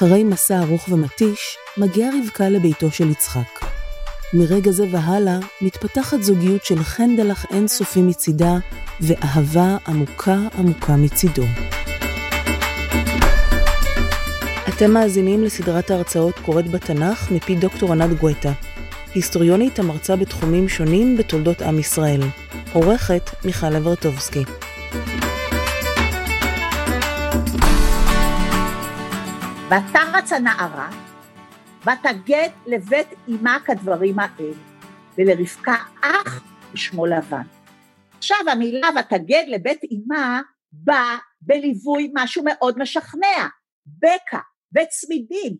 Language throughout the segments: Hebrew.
אחרי מסע ארוך ומתיש, מגיעה רבקה לביתו של יצחק. מרגע זה והלאה מתפתחת זוגיות של חן דלך אינסופי מצידה ואהבה עמוקה עמוקה מצידו. אתם מאזינים לסדרת ההרצאות קוראת בתנ"ך מפי דוקטור ענת גואטה, היסטוריונית המרצה בתחומים שונים בתולדות עם ישראל. עורכת מיכל אברטובסקי. ותרץ הנערה, ותגד לבית אמה כדברים האלה, ולרבקה אח ושמו לבן. עכשיו המילה ותגד לבית אמה בא בליווי משהו מאוד משכנע, בקע וצמידים,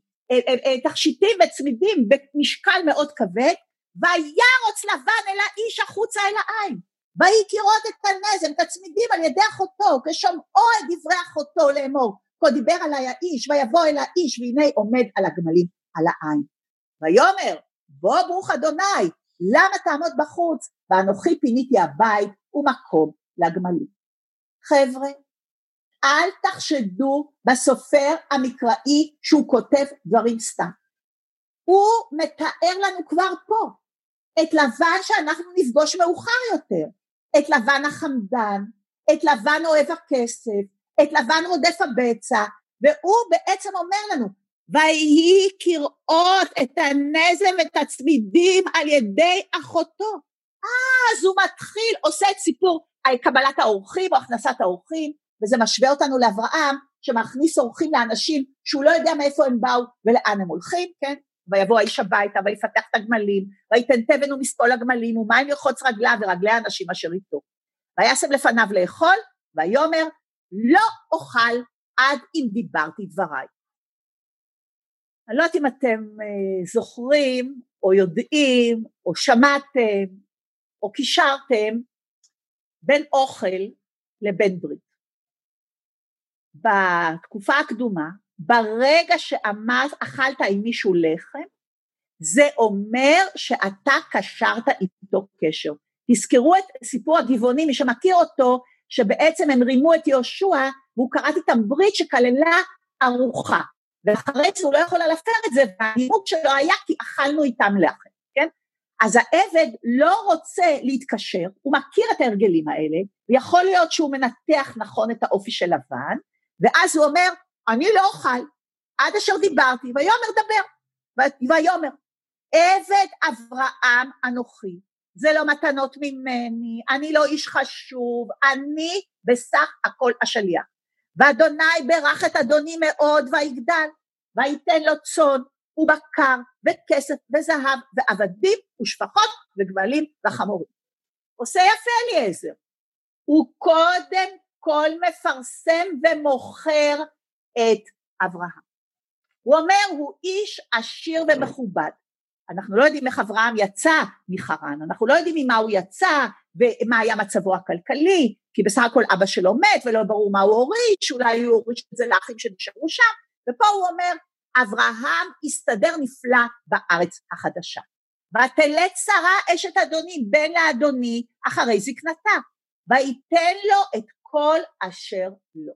תכשיטים וצמידים במשקל מאוד כבד, וירוץ לבן אל האיש החוצה אל העין, ויקירות את הנזם, את הצמידים על ידי אחותו, כשומעו את דברי אחותו לאמור, כה דיבר עלי האיש, ויבוא אל האיש, והנה עומד על הגמלים על העין. ויאמר, בוא ברוך אדוני, למה תעמוד בחוץ? ואנוכי פיניתי הבית ומקום לגמלים. חבר'ה, אל תחשדו בסופר המקראי שהוא כותב דברים סתם. הוא מתאר לנו כבר פה את לבן שאנחנו נפגוש מאוחר יותר, את לבן החמדן, את לבן אוהב הכסף, את לבן רודף הבצע, והוא בעצם אומר לנו, ויהי כראות את הנזם ואת הצמידים על ידי אחותו. אז הוא מתחיל, עושה את סיפור קבלת האורחים או הכנסת האורחים, וזה משווה אותנו לאברהם, שמכניס אורחים לאנשים שהוא לא יודע מאיפה הם באו ולאן הם הולכים, כן? ויבוא האיש הביתה ויפתח את הגמלים, ויתן תבן ומספול הגמלים ומים ירחוץ רגליו ורגלי האנשים אשר איתו. וישם לפניו לאכול, ויאמר לא אוכל עד אם דיברתי דבריי. אני לא יודעת אם אתם אה, זוכרים או יודעים או שמעתם או קישרתם בין אוכל לבין ברית. בתקופה הקדומה, ברגע שאכלת עם מישהו לחם, זה אומר שאתה קשרת איתו קשר. תזכרו את סיפור הגבעונים, מי שמכיר אותו, שבעצם הם רימו את יהושע, והוא קראת איתם ברית שכללה ארוחה. ואחרי זה הוא לא יכול להפר את זה, והנימוק שלו היה כי אכלנו איתם לחם, כן? אז העבד לא רוצה להתקשר, הוא מכיר את ההרגלים האלה, ויכול להיות שהוא מנתח נכון את האופי של לבן, ואז הוא אומר, אני לא אוכל, עד אשר דיברתי, ויאמר דבר, ויאמר, עבד אברהם אנוכי, זה לא מתנות ממני, אני לא איש חשוב, אני בסך הכל השליח. ואדוני ברך את אדוני מאוד ויגדל, ויתן לו צאן ובקר וכסף וזהב ועבדים ושפחות וגמלים וחמורים. עושה יפה אליעזר, הוא קודם כל מפרסם ומוכר את אברהם. הוא אומר הוא איש עשיר ומכובד, אנחנו לא יודעים איך אברהם יצא מחרן, אנחנו לא יודעים ממה הוא יצא ומה היה מצבו הכלכלי, כי בסך הכל אבא שלו מת ולא ברור מה הוא הוריש, אולי הוא הוריש את זה לאחים שנשארו שם, ופה הוא אומר, אברהם הסתדר נפלא בארץ החדשה. ותלד שרה אשת אדוני בן לאדוני אחרי זקנתה, וייתן לו את כל אשר לו.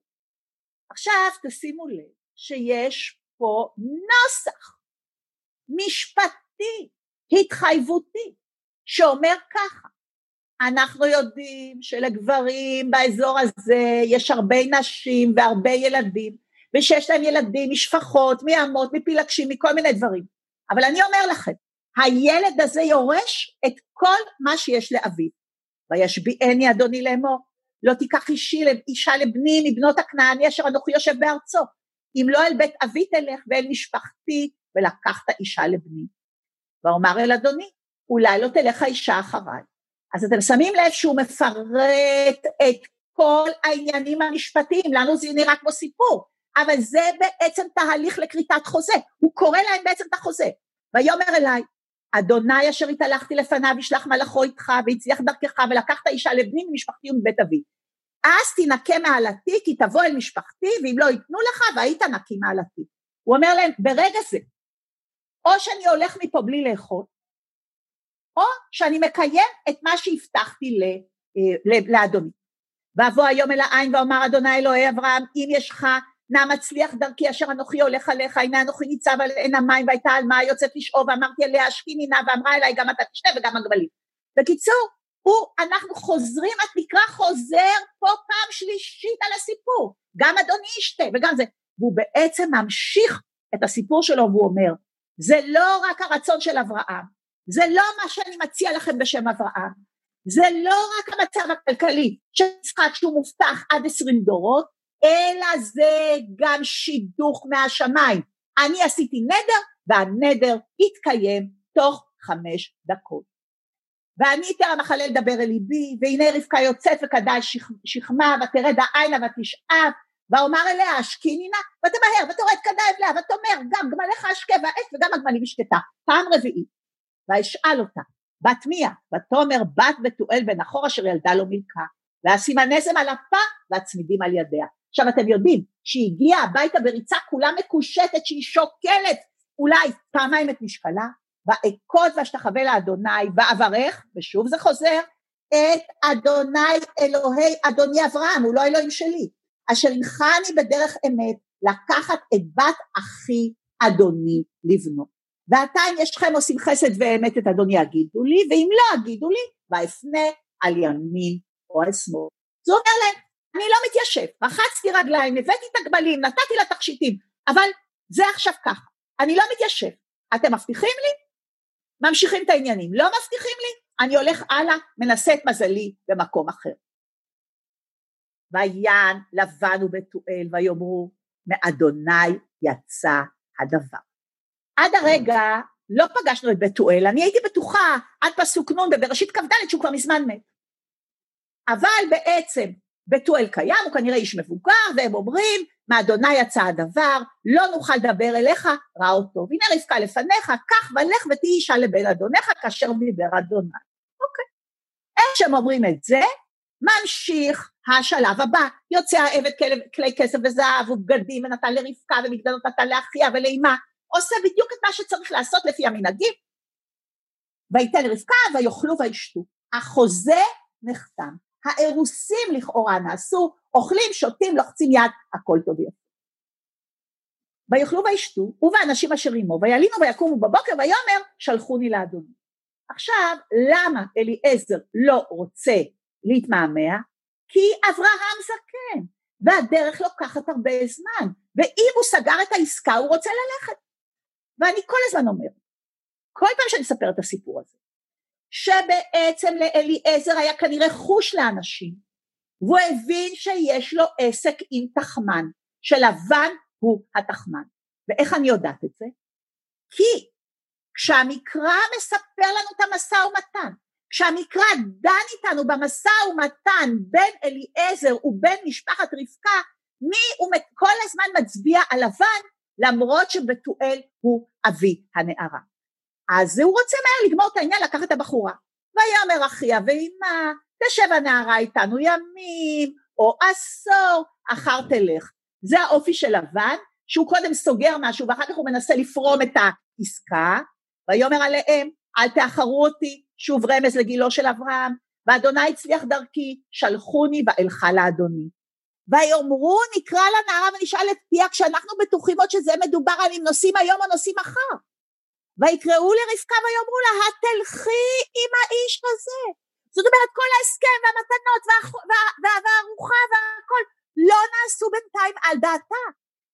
עכשיו תשימו לב שיש פה נוסח משפט התחייבותי, התחייבותי, שאומר ככה, אנחנו יודעים שלגברים באזור הזה יש הרבה נשים והרבה ילדים, ושיש להם ילדים משפחות, מאמות, מפילגשים, מכל מיני דברים. אבל אני אומר לכם, הילד הזה יורש את כל מה שיש לאביו. וישביעני אדוני לאמור, לא תיקח אישי, אישה לבני מבנות הכנעני אשר אנוכי יושב בארצו. אם לא אל בית אבי תלך ואל משפחתי, ולקחת אישה לבני. ואומר אל אדוני, אולי לא תלך האישה אחריי. אז אתם שמים לב שהוא מפרט את כל העניינים המשפטיים, לנו זה נראה כמו סיפור, אבל זה בעצם תהליך לכריתת חוזה, הוא קורא להם בעצם את החוזה. ויאמר אליי, אדוני אשר התהלכתי לפניו ישלח מלאכו איתך והצליח דרכך ולקחת אישה לבני ממשפחתי ומבית אבי. אז תנקה מעלתי כי תבוא אל משפחתי ואם לא ייתנו לך והיית נקי מעלתי. הוא אומר להם ברגע זה או שאני הולך מפה בלי לאכול, או שאני מקיים את מה שהבטחתי אה, לאדוני. ואבוא היום אל העין ואומר אדוני אלוהי אברהם אם יש לך נא מצליח דרכי אשר אנוכי הולך עליך, הנה אנוכי ניצב על עין המים והייתה על מה יוצאת לשאוב, ואמרתי אליה השקיני נא ואמרה אליי גם אתה תשתה וגם הגבלים. בקיצור, הוא, אנחנו חוזרים, התקרה חוזר פה פעם שלישית על הסיפור, גם אדוני ישתה וגם זה, והוא בעצם ממשיך את הסיפור שלו והוא אומר, זה לא רק הרצון של אברהם, זה לא מה שאני מציע לכם בשם אברהם, זה לא רק המצב הכלכלי של יצחק שהוא מובטח עד עשרים דורות, אלא זה גם שידוך מהשמיים. אני עשיתי נדר והנדר התקיים תוך חמש דקות. ואני אתן המחלל לדבר אל ליבי, והנה רבקה יוצאת וכדאי שכמה, ותרד העינה ותשאף, ואומר אליה השקיני נא, ותמהר ותורד כדאי אליה, ותאמר גם גמליך אשקה והאש וגם הגמלים השקטה. פעם רביעית, ואשאל אותה, בת מיה, ותאמר בת בתואל בן אחור אשר ילדה לו מלכה, ואשימה נזם על אפה והצמידים על ידיה. עכשיו אתם יודעים שהיא הגיעה הביתה בריצה כולה מקושטת שהיא שוקלת אולי פעמיים את משקלה, ואכות ואשתחווה לאדוני ואברך, ושוב זה חוזר, את אדוני אלוהי אדוני אברהם, הוא לא אלוהים שלי, אשר הנחני בדרך אמת לקחת את בת אחי אדוני לבנו. ועתה אם ישכם עושים חסד ואמת את אדוני יגידו לי, ואם לא יגידו לי, ואפנה על ימין או על שמאל. זה אומר להם, אני לא מתיישב, רחצתי רגליים, הבאתי את הגמלים, נתתי לה תכשיטים, אבל זה עכשיו ככה, אני לא מתיישב, אתם מבטיחים לי? ממשיכים את העניינים, לא מבטיחים לי? אני הולך הלאה, מנסה את מזלי במקום אחר. ויען לבן ובתואל ויאמרו מאדוני יצא הדבר. עד הרגע לא פגשנו את בתואל, אני הייתי בטוחה עד פסוק נ' בבראשית כ"ד שהוא כבר מזמן מת. אבל בעצם בתואל קיים, הוא כנראה איש מבוגר, והם אומרים, מאדוני יצא הדבר, לא נוכל לדבר אליך, ראה אותו. והנה רבקה לפניך, קח ולך ותהי אישה לבן אדונך, כאשר דיבר אדוני. אוקיי. איך שהם אומרים את זה, ממשיך השלב הבא, יוצא העבד כלי כסף וזהב ובגדים ונתן לרבקה ומגדלות נתן לאחיה ולאמה, עושה בדיוק את מה שצריך לעשות לפי המנהגים, ויתן לרבקה ויאכלו וישתו. החוזה נחתם. האירוסים לכאורה נעשו, אוכלים, שותים, לוחצים יד, הכל טוב יפה. ויאכלו וישתו, הוא ואנשים אשר עמו, וילינו ויקומו בבוקר, ויאמר, שלחוני לאדוני. עכשיו, למה אליעזר לא רוצה להתמהמה? כי אברהם זקן, והדרך לוקחת הרבה זמן, ואם הוא סגר את העסקה הוא רוצה ללכת. ואני כל הזמן אומרת, כל פעם שאני אספר את הסיפור הזה, שבעצם לאליעזר היה כנראה חוש לאנשים, והוא הבין שיש לו עסק עם תחמן, שלבן הוא התחמן. ואיך אני יודעת את זה? כי כשהמקרא מספר לנו את המשא ומתן, כשהמקרא דן איתנו במשא ומתן בין אליעזר ובין משפחת רבקה, מי הוא כל הזמן מצביע על לבן למרות שבתואל הוא אבי הנערה. אז הוא רוצה מהר לגמור את העניין, לקחת את הבחורה. ויאמר אחיה ואימה, תשב הנערה איתנו ימים או עשור, אחר תלך. זה האופי של לבן, שהוא קודם סוגר משהו ואחר כך הוא מנסה לפרום את העסקה, ויאמר עליהם, אל תאחרו אותי, שוב רמז לגילו של אברהם, ואדוני הצליח דרכי, שלחוני ואלכה לאדוני. ויאמרו נקרא לנערה ונשאל את פיה כשאנחנו בטוחים עוד שזה מדובר על אם נוסעים היום או נוסעים מחר. ויקראו לרבקה ויאמרו לה התלכי עם האיש הזה. זאת אומרת כל ההסכם והמתנות והארוחה והכל לא נעשו בינתיים על דעתה.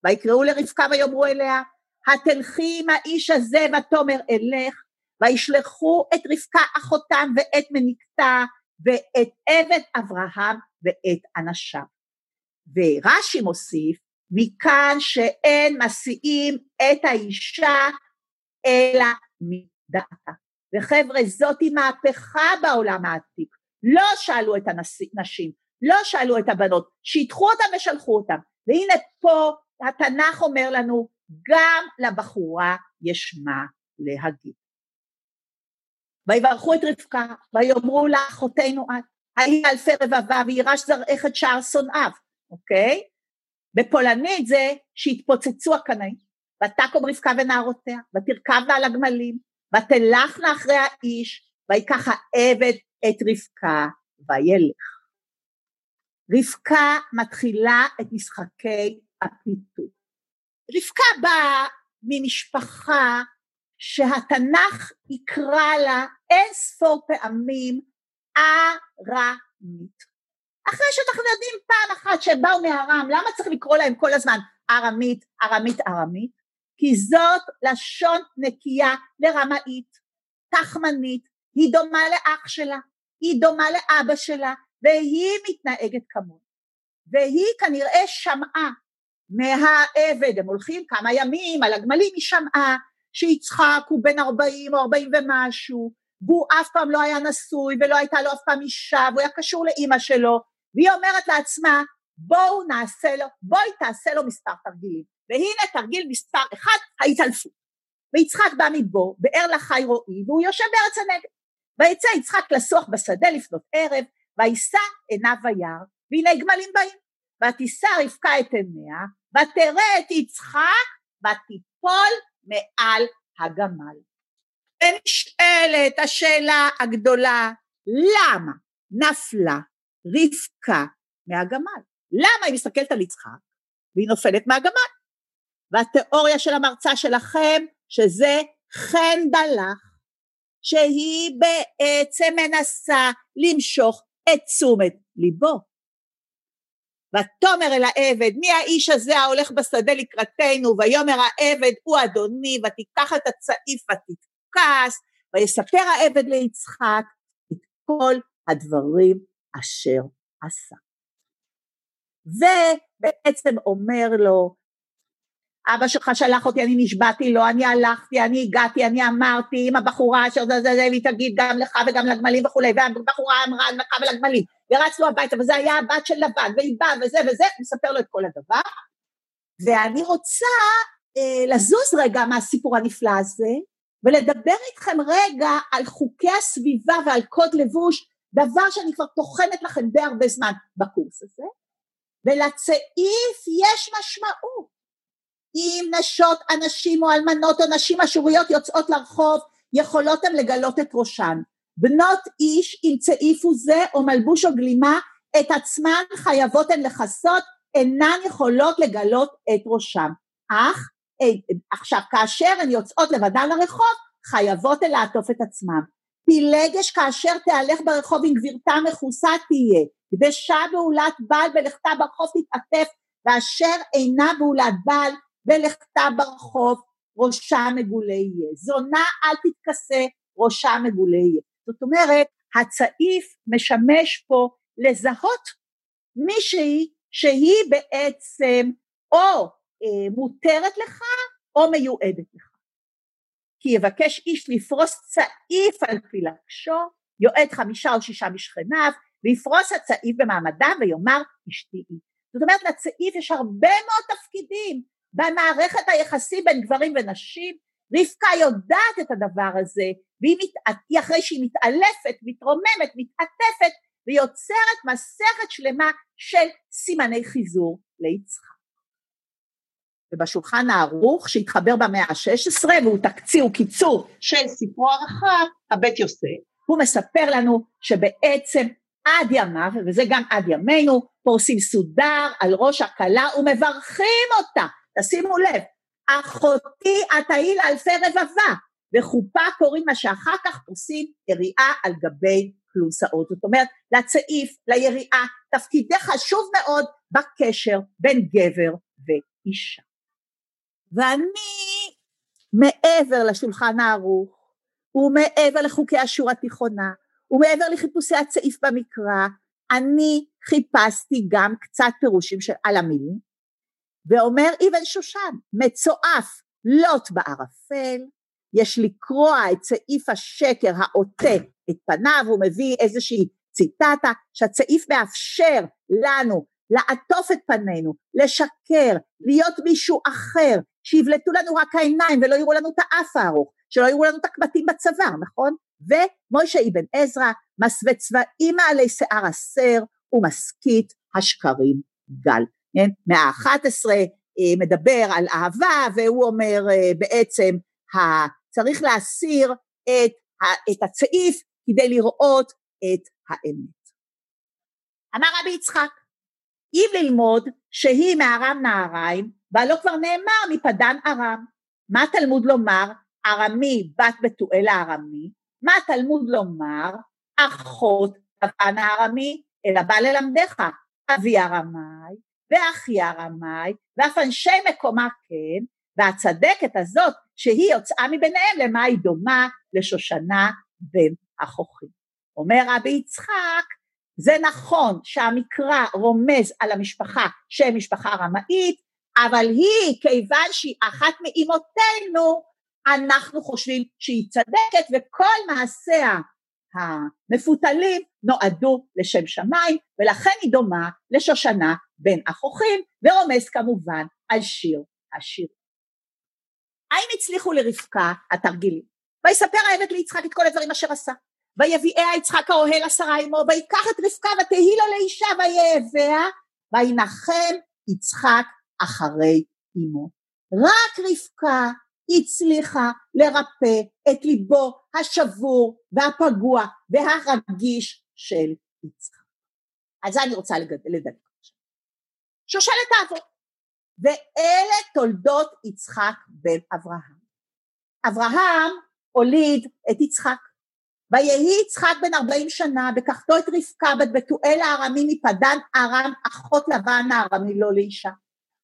ויקראו לרבקה ויאמרו אליה התלכי עם האיש הזה ותאמר אלך וישלחו את רבקה אחותם ואת מניקתה ואת עבד אברהם ואת אנשיו. ורש"י מוסיף מכאן שאין מסיעים את האישה אלא מדעתה. וחבר'ה זאתי מהפכה בעולם העתיק, לא שאלו את הנשים, לא שאלו את הבנות, שידחו אותם ושלחו אותם, והנה פה התנ"ך אומר לנו גם לבחורה יש מה להגיד. ויברכו את רבקה ויאמרו לה אחותינו את, היי אלפי רבבה וירש זרעך את שער שונאיו, אוקיי? בפולנית זה שהתפוצצו הקנאים, ותקום רבקה ונערותיה, ותרכבנה על הגמלים, ותלכנה אחרי האיש, ויקח העבד את רבקה וילך. רבקה מתחילה את משחקי הפיתות. רבקה באה ממשפחה שהתנ"ך יקרא לה אין ספור פעמים ארמית. אחרי שאנחנו יודעים פעם אחת שהם באו מארם, למה צריך לקרוא להם כל הזמן ארמית, ארמית, ארמית? כי זאת לשון נקייה לרמאית, תחמנית, היא דומה לאח שלה, היא דומה לאבא שלה, והיא מתנהגת כמוה. והיא כנראה שמעה מהעבד, הם הולכים כמה ימים על הגמלים, היא שמעה שיצחק הוא בן ארבעים או ארבעים ומשהו, והוא אף פעם לא היה נשוי ולא הייתה לו אף פעם אישה והוא היה קשור לאימא שלו, והיא אומרת לעצמה בואו נעשה לו, בואי תעשה לו מספר תרגילים, והנה תרגיל מספר אחד, ההתעלפות. ויצחק בא מבור, באר לחי רועי, והוא יושב בארץ הנגב. ויצא יצחק לסוח בשדה לפנות ערב, וישא עיניו וירא, והנה גמלים באים. ותישא רבקה את עיניה, ותראה את יצחק, ותיפול מעל הגמל. ונשאלת השאלה הגדולה, למה נפלה רבקה מהגמל? למה היא מסתכלת על יצחק והיא נופלת מהגמל? והתיאוריה של המרצה שלכם שזה חן דלך, שהיא בעצם מנסה למשוך את תשומת ליבו. ותאמר אל העבד מי האיש הזה ההולך בשדה לקראתנו ויאמר העבד הוא אדוני ותיקח את הצעיף ותתכס ויספר העבד ליצחק את כל הדברים אשר עשה. ובעצם אומר לו אבא שלך שלח אותי, אני נשבעתי לו, אני הלכתי, אני הגעתי, אני אמרתי, אם הבחורה אשר זה זה זה, והיא תגיד גם לך וגם לגמלים וכולי, והבחורה אמרה לך ולגמלים, ורצנו הביתה, וזה היה הבת של לבן, והיא באה וזה וזה, מספר לו את כל הדבר, ואני רוצה אה, לזוז רגע מהסיפור הנפלא הזה, ולדבר איתכם רגע על חוקי הסביבה ועל קוד לבוש, דבר שאני כבר טוחנת לכם די הרבה זמן בקורס הזה, ולצעיף יש משמעות. אם נשות אנשים או אלמנות או נשים אשוריות יוצאות לרחוב, יכולות הן לגלות את ראשן. בנות איש עם צעיף וזה או מלבוש או גלימה, את עצמן חייבות הן לכסות, אינן יכולות לגלות את ראשם. אך אה, עכשיו כאשר הן יוצאות לבדן לרחוב, חייבות הן לעטוף את עצמן. פילגש כאשר תהלך ברחוב עם גבירתה מכוסה תהיה, קדשה בעולת בעל ולכתה ברחוב תתעטף, ואשר אינה בעולת בעל ולכתה ברחוב ראשה מגולה יהיה. זונה אל תתכסה ראשה מגולה יהיה. זאת אומרת הצעיף משמש פה לזהות מישהי שהיא בעצם או אה, מותרת לך או מיועדת לך. כי יבקש איש לפרוס צעיף על פילגשו, יועד חמישה או שישה משכניו, ויפרוס הצעיף במעמדם ויאמר אשתי היא. זאת אומרת לצעיף יש הרבה מאוד תפקידים, במערכת היחסים בין גברים ונשים, רבקה יודעת את הדבר הזה, והיא מת... אחרי שהיא מתעלפת, מתרוממת, מתעטפת, ויוצרת מסכת שלמה של סימני חיזור ליצחק. ובשולחן הערוך שהתחבר במאה ה-16 והוא תקציר, הוא קיצור של סיפור הרחב, הבית יוסף, הוא מספר לנו שבעצם עד ימיו, וזה גם עד ימינו, פורסים סודר על ראש הכלה ומברכים אותה תשימו לב, אחותי את תהי לאלפי רבבה, וחופה קוראים מה שאחר כך עושים יריעה על גבי כלונסאות. זאת אומרת, לצעיף, ליריעה, תפקידי חשוב מאוד בקשר בין גבר ואישה. ואני מעבר לשולחן הערוך, ומעבר לחוקי השורה התיכונה, ומעבר לחיפושי הצעיף במקרא, אני חיפשתי גם קצת פירושים של על המילים, ואומר אבן שושן, מצועף לוט בערפל, יש לקרוע את סעיף השקר העוטה את פניו, הוא מביא איזושהי ציטטה שהצעיף מאפשר לנו לעטוף את פנינו, לשקר, להיות מישהו אחר, שיבלטו לנו רק העיניים ולא יראו לנו את האף הארוך, שלא יראו לנו את הקמטים בצוואר, נכון? ומוישה אבן עזרא, מסווה צבעים מעלי שיער הסר ומסכית השקרים גל. כן? מאה ה-11 אה, מדבר על אהבה והוא אומר אה, בעצם צריך להסיר את, את הצעיף כדי לראות את האמת. אמר רבי יצחק אם ללמוד שהיא מארם נהריים, והלא כבר נאמר מפדן ארם. מה תלמוד לומר? ארמי בת בתואל הארמי, מה תלמוד לומר? אחות לבן הארמי, אלא בא ללמדך, אבי ארמי, ואחי ארמי, ואף אנשי מקומה כן, והצדקת הזאת שהיא יוצאה מביניהם למה היא דומה לשושנה בן החוכים. אומר רבי יצחק, זה נכון שהמקרא רומז על המשפחה שהיא משפחה רמאית, אבל היא, כיוון שהיא אחת מאימותינו, אנחנו חושבים שהיא צדקת וכל מעשיה המפותלים נועדו לשם שמיים ולכן היא דומה לשושנה בין החוכים ורומז כמובן על שיר השיר. האם הצליחו לרבקה התרגילים? ויספר העבד ליצחק את כל הדברים אשר עשה. ויביאה יצחק האוהל עשרה עמו, ויקח את רבקה ותהי לו לאישה ויאביה, וינחם יצחק אחרי אמו. רק רבקה הצליחה לרפא את ליבו השבור והפגוע והרגיש של יצחק. על זה אני רוצה לדבר עכשיו. שושלת האבות, ואלה תולדות יצחק בן אברהם. אברהם הוליד את יצחק, ויהי יצחק בן ארבעים שנה, וקחתו את רבקה בת בתואל הארמי מפדן ארם, אחות לבן הארמי לא לאישה.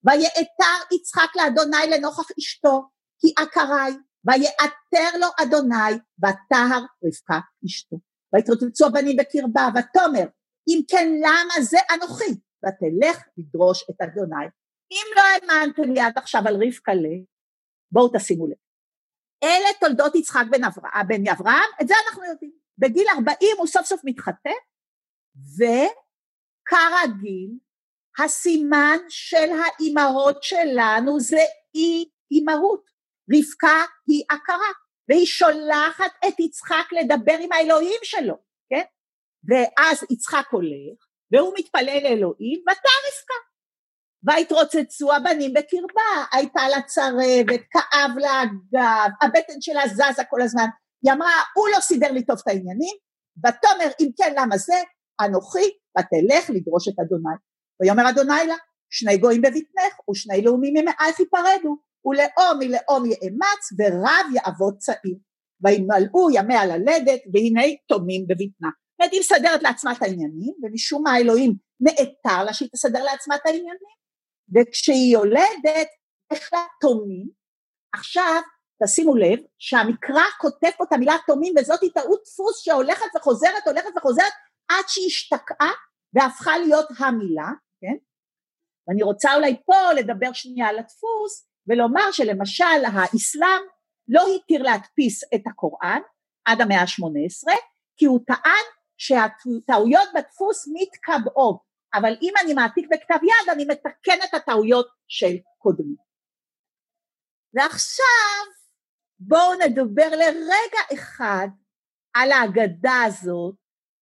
ויעתר יצחק לאדוני לנוכח אשתו, כי עקרי, ויעתר לו אדוני, ותהר רבקה אשתו. ויתרוצצו הבנים בקרבה, ותאמר, אם כן למה זה אנוכי? ותלך לדרוש את אדוני. אם לא האמנתם לי עד עכשיו על רבקה ל... בואו תשימו לב. אלה תולדות יצחק בן אברהם, בן אברהם, את זה אנחנו יודעים. בגיל 40 הוא סוף סוף מתחתן, וכרגיל, הסימן של האימהות שלנו זה אי אימהות. רבקה היא עקרה, והיא שולחת את יצחק לדבר עם האלוהים שלו, כן? ואז יצחק הולך, והוא מתפלל לאלוהים, ותא רבקה. ויתרוצצו הבנים בקרבה, הייתה לה צרבת, כאב לה הגב, הבטן שלה זזה כל הזמן. היא אמרה, הוא לא סידר לי טוב את העניינים, ותאמר, אם כן, למה זה? אנוכי, ותלך לדרוש את אדוני. ויאמר אדוני לה, שני גויים בבטנך, ושני לאומים ממעייך ייפרדו, ולאום מלאום יאמץ, ורב יעבוד צעיר. וימלאו ימי הללדת, והנה תומים בבטנה. זאת אומרת, היא מסדרת לעצמה את העניינים, ומשום מה האלוהים נעתר לה שהיא תסדר לעצמה את העניינים, וכשהיא יולדת, יש לה תומים. עכשיו, תשימו לב שהמקרא כותב פה את המילה תומים, וזאת טעות דפוס שהולכת וחוזרת, הולכת וחוזרת, עד שהיא השתקעה והפכה להיות המילה, כן? ואני רוצה אולי פה לדבר שנייה על הדפוס, ולומר שלמשל האסלאם לא התיר להדפיס את הקוראן עד המאה ה-18, כי הוא טען שהטעויות בדפוס מתקבעות, אבל אם אני מעתיק בכתב יד אני מתקן את הטעויות של קודמי. ועכשיו בואו נדבר לרגע אחד על ההגדה הזאת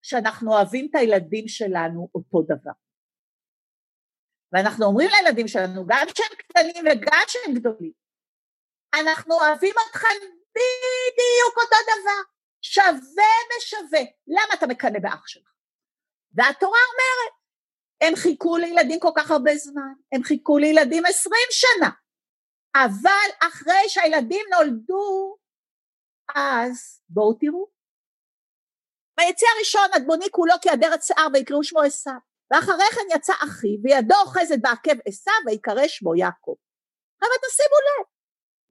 שאנחנו אוהבים את הילדים שלנו אותו דבר. ואנחנו אומרים לילדים שלנו, גם כשהם קטנים וגם כשהם גדולים, אנחנו אוהבים אתכם בדיוק אותו דבר, שווה בשווה. למה אתה מקנא באח שלך? והתורה אומרת, הם חיכו לילדים כל כך הרבה זמן, הם חיכו לילדים עשרים שנה, אבל אחרי שהילדים נולדו, אז בואו תראו. ויצא הראשון אדמוני כולו כאדרת שיער ויקראו שמו עשיו. ואחרי כן יצא אחי וידו אוחזת בעקב עשיו ויקרא שמו יעקב. אבל תשימו לב,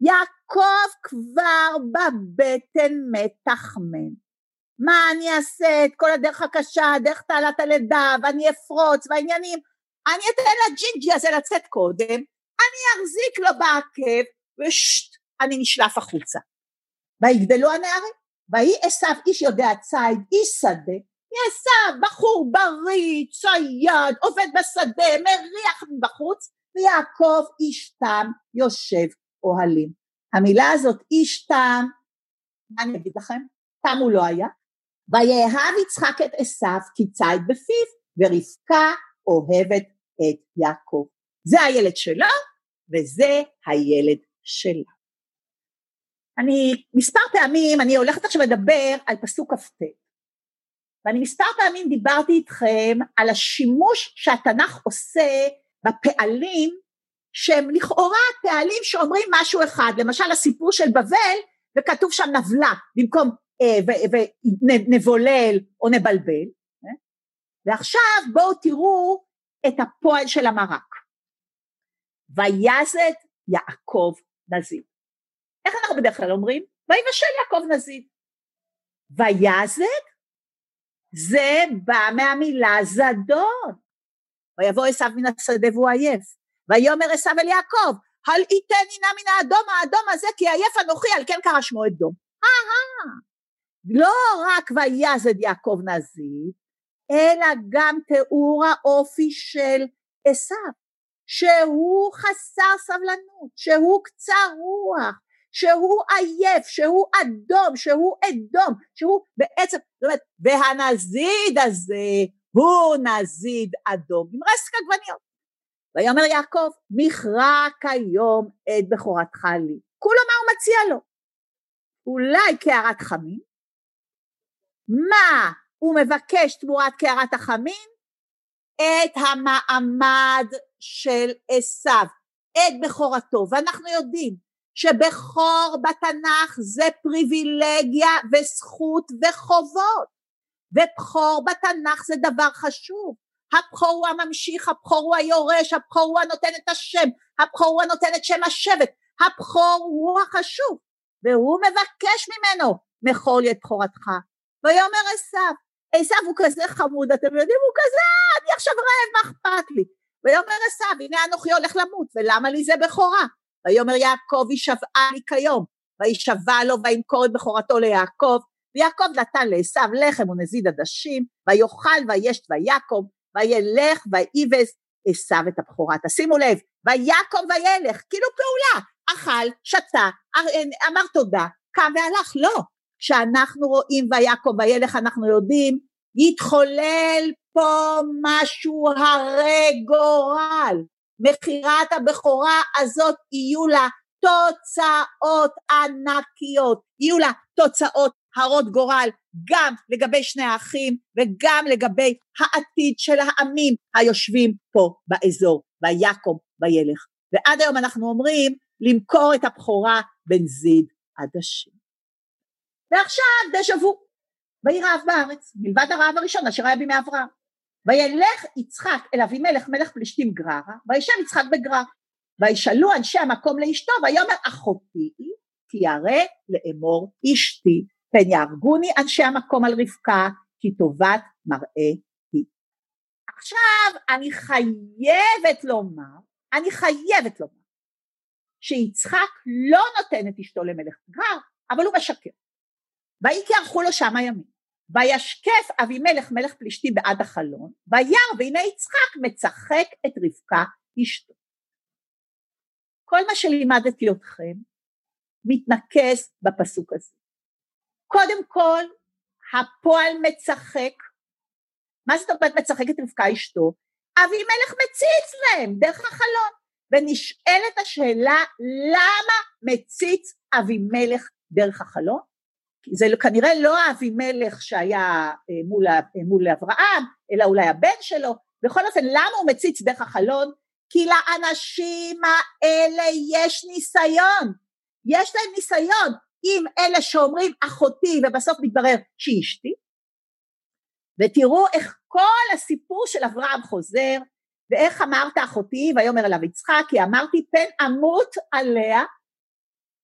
יעקב כבר בבטן מתחמן. מה אני אעשה את כל הדרך הקשה, דרך תעלת הלידה, ואני אפרוץ, והעניינים, אני אתן לג'ינג'י הזה לצאת קודם, אני אחזיק לו בעקב, ושט, אני נשלף החוצה. ויגדלו הנערים, ויהי עשיו איש יודע ציד, איש שדה, עשיו בחור בריא, צייד, עובד בשדה, מריח מבחוץ, ויעקב איש תם יושב אוהלים. המילה הזאת איש תם, מה אני אגיד לכם? תם הוא לא היה. ויאהב יצחק את עשיו כי ציד בפיו, ורבקה אוהבת את יעקב. זה הילד שלו, וזה הילד שלה. אני מספר פעמים, אני הולכת עכשיו לדבר על פסוק כ"ט. ואני מספר פעמים דיברתי איתכם על השימוש שהתנ"ך עושה בפעלים שהם לכאורה פעלים שאומרים משהו אחד, למשל הסיפור של בבל וכתוב שם נבלה במקום אה, ונבולל או נבלבל, אה? ועכשיו בואו תראו את הפועל של המרק. ויזד יעקב נזיד. איך אנחנו בדרך כלל אומרים? ויבשל יעקב נזיד. ויזד זה בא מהמילה זדון. ויבוא עשיו מן השדה והוא עייף. ויאמר עשיו אל יעקב, הל יתני נא מן האדום האדום הזה כי עייף אנוכי על כן קרא שמו את דום. אהה, לא רק ויזד יעקב נזיר, אלא גם תיאור האופי של עשיו, שהוא חסר סבלנות, שהוא קצר רוח, שהוא עייף, שהוא אדום, שהוא אדום, שהוא בעצם, זאת אומרת, והנזיד הזה הוא נזיד אדום עם רסק עגבניות. ויאמר יעקב, מכרע כיום את בכורתך לי. כולו מה הוא מציע לו? אולי קערת חמין? מה הוא מבקש תמורת קערת החמין? את המעמד של עשיו, את בכורתו, ואנחנו יודעים שבכור בתנ"ך זה פריבילגיה וזכות וחובות, ובכור בתנ"ך זה דבר חשוב, הבכור הוא הממשיך, הבכור הוא היורש, הבכור הוא הנותן את השם, הבכור הוא הנותן את שם השבט, הבכור הוא החשוב, והוא מבקש ממנו, מחול את בכורתך. ויאמר עשיו, עשיו הוא כזה חמוד, אתם יודעים, הוא כזה, אני עכשיו רעב, מה אכפת לי? ויאמר עשיו, הנה אנוכי הולך למות, ולמה לי זה בכורה? ויאמר יעקב, ישבעה לי כיום, וישבע לו וימכור את בכורתו ליעקב, ויעקב נתן לעשיו לחם ונזיד עדשים, ויאכל וישת ויעקב, וילך ויבז עשיו את הבכורה. תשימו לב, ויעקב וילך, כאילו פעולה, אכל, שתה, אמר תודה, קם והלך, לא. כשאנחנו רואים ויעקב וילך אנחנו יודעים, יתחולל פה משהו הרי גורל. מכירת הבכורה הזאת יהיו לה תוצאות ענקיות, יהיו לה תוצאות הרות גורל גם לגבי שני האחים וגם לגבי העתיד של העמים היושבים פה באזור, ויעקב וילך. ועד היום אנחנו אומרים למכור את הבכורה בנזיד עדשים. ועכשיו דז'ה וו, ויהי רעב בארץ, מלבד הרעב הראשון אשר היה בימי אברהם. וילך יצחק אל אבימלך מלך פלישתים גררה, וישב יצחק בגרר. וישאלו אנשי המקום לאשתו, ויאמר אחותי תירא לאמור אשתי, פן יהרגוני אנשי המקום על רבקה, כי טובת מראה היא. עכשיו אני חייבת לומר, אני חייבת לומר, שיצחק לא נותן את אשתו למלך גרר, אבל הוא משקר. ויהי כי ערכו לו שם הימים. וישקף אבימלך מלך פלישתי בעד החלון, וירא והנה יצחק מצחק את רבקה אשתו. כל מה שלימדתי אתכם מתנקז בפסוק הזה. קודם כל, הפועל מצחק, מה זאת אומרת מצחק את רבקה אשתו? אבימלך מציץ להם דרך החלון, ונשאלת השאלה למה מציץ אבימלך דרך החלון? זה כנראה לא אבימלך שהיה אה, מול, אה, מול אברהם, אלא אולי הבן שלו, בכל אופן למה הוא מציץ דרך החלון? כי לאנשים האלה יש ניסיון, יש להם ניסיון. עם אלה שאומרים אחותי ובסוף מתברר שהיא אשתי, ותראו איך כל הסיפור של אברהם חוזר, ואיך אמרת אחותי, ויאמר אליו יצחק, כי אמרתי פן אמות עליה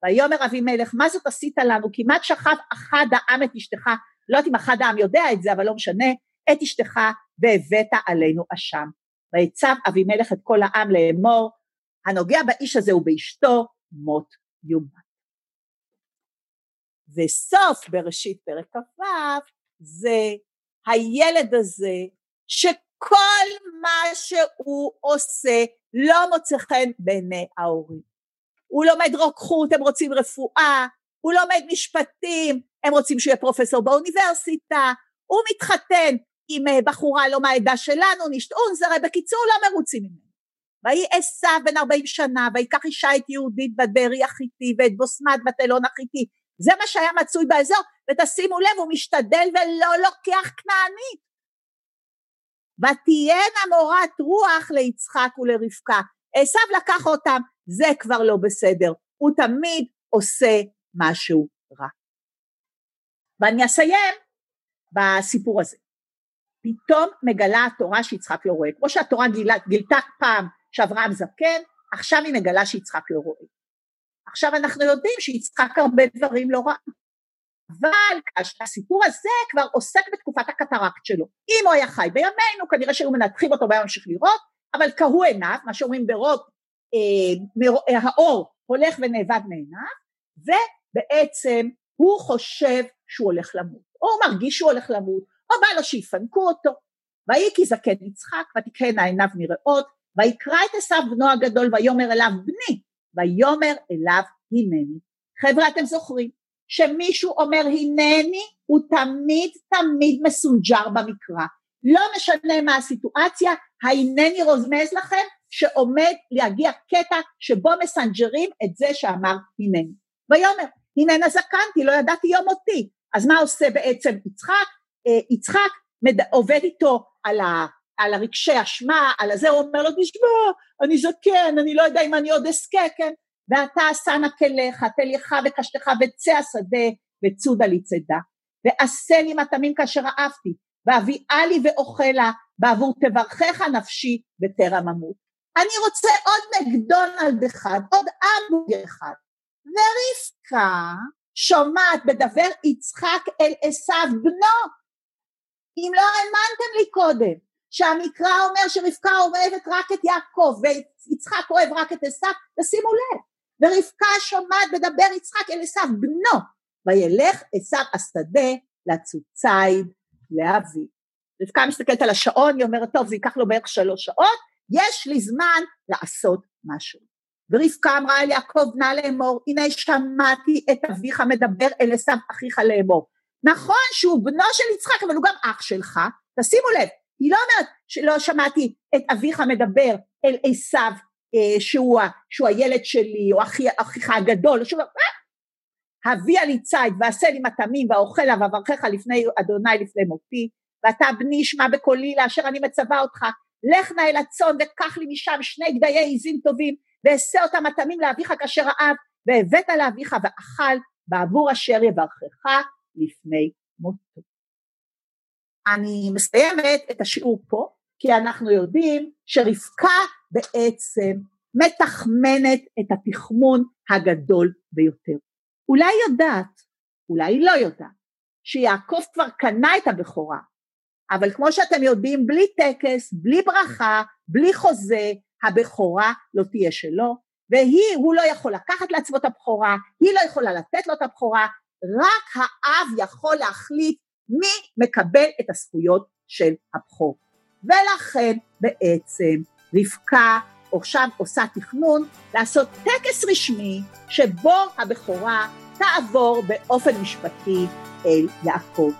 ויאמר אבימלך מה זאת עשית לנו? כמעט שכב אחד העם את אשתך. לא יודעת אם אחד העם יודע את זה אבל לא משנה. את אשתך והבאת עלינו אשם. ויצב אבימלך את כל העם לאמור הנוגע באיש הזה ובאשתו מות יומת. וסוף בראשית פרק כ"ו זה הילד הזה שכל מה שהוא עושה לא מוצא חן בעיני ההורים הוא לומד רוקחות, הם רוצים רפואה, הוא לומד משפטים, הם רוצים שהוא יהיה פרופסור באוניברסיטה, הוא מתחתן עם אה, בחורה לא מהעדה שלנו, נשתאון זרה, בקיצור לא מרוצים ממנו. ויהי עשיו בן ארבעים שנה, ויקח אישה את יהודית בת בארי החיתי, ואת בוסמת בת אלון החיתי, זה מה שהיה מצוי באזור, ותשימו לב, הוא משתדל ולא לוקח כנענית. ותהיינה מורת רוח ליצחק ולרבקה. עשו לקח אותם, זה כבר לא בסדר, הוא תמיד עושה משהו רע. ואני אסיים בסיפור הזה. פתאום מגלה התורה שיצחק לא רואה, כמו שהתורה גילה, גילתה פעם שאברהם זקן, עכשיו היא מגלה שיצחק לא רואה. עכשיו אנחנו יודעים שיצחק הרבה דברים לא רע, אבל הסיפור הזה כבר עוסק בתקופת הקטרקט שלו. אם הוא היה חי בימינו, כנראה שהיו מנתחים אותו והיה ממשיך לראות, אבל קהו עיניו, מה שאומרים ברוב, אה, אה, האור הולך ונאבד מעיניו, ובעצם הוא חושב שהוא הולך למות, או הוא מרגיש שהוא הולך למות, או בא לו שיפנקו אותו. ויהי כי זקן יצחק, ותקהנה עיניו מרעות, ויקרא את עשיו בנו הגדול, ויאמר אליו בני, ויאמר אליו הנני. חבר'ה, אתם זוכרים שמישהו אומר הנני, הוא תמיד תמיד מסונג'ר במקרא. לא משנה מה הסיטואציה, ההנני רומז לכם שעומד להגיע קטע שבו מסנג'רים את זה שאמר הנני. ויאמר, הננה זקנתי, לא ידעתי יום מותי. אז מה עושה בעצם יצחק? אה, יצחק עובד איתו על, ה, על הרגשי אשמה, על הזה, הוא אומר לו, תשמע, אני זקן, אני לא יודע אם אני עוד אזכה, כן? ואתה שא כליך, תליך וקשתך וצא השדה וצודה לי צידה. ועשה לי מטעמים כאשר אהבתי, והביאה לי ואוכלה, בעבור תברכך נפשי בטרם אמות. אני רוצה עוד מקדונלד אחד, עוד אמבורגר אחד. ורבקה שומעת בדבר יצחק אל עשיו בנו. אם לא האמנתם לי קודם, שהמקרא אומר שרבקה אוהבת רק את יעקב ויצחק אוהב רק את עשיו, תשימו לב, ורבקה שומעת בדבר יצחק אל עשיו בנו, וילך עשיו השדה לצוציד לאבי. רבקה מסתכלת על השעון, היא אומרת, טוב, זה ייקח לו בערך שלוש שעות, יש לי זמן לעשות משהו. ורבקה אמרה אל יעקב, נא לאמור, הנה שמעתי את אביך מדבר אל עשיו אחיך לאמור. נכון שהוא בנו של יצחק, אבל הוא גם אח שלך, תשימו לב, היא לא אומרת שלא שמעתי את אביך מדבר אל עשיו אה, שהוא, שהוא הילד שלי, או אחי, אחיך הגדול, שהוא, אה, הביאה לי ציד ועשה לי מטעמים ואוכלה ואברכך לפני אדוני לפני מותי, ואתה בני שמע בקולי לאשר אני מצווה אותך, לך נא אל הצאן וקח לי משם שני גדיי עזים טובים, ואעשה אותם מטעמים לאביך כאשר אהב, והבאת לאביך ואכל בעבור אשר יברכך לפני מותו. אני מסיימת את השיעור פה, כי אנחנו יודעים שרבקה בעצם מתחמנת את התחמון הגדול ביותר. אולי יודעת, אולי לא יודעת, שיעקב כבר קנה את הבכורה, אבל כמו שאתם יודעים, בלי טקס, בלי ברכה, בלי חוזה, הבכורה לא תהיה שלו, והיא, הוא לא יכול לקחת לעצמו את הבכורה, היא לא יכולה לתת לו את הבכורה, רק האב יכול להחליט מי מקבל את הזכויות של הבכור. ולכן בעצם רבקה עכשיו עושה תכנון לעשות טקס רשמי שבו הבכורה תעבור באופן משפטי אל יעקב.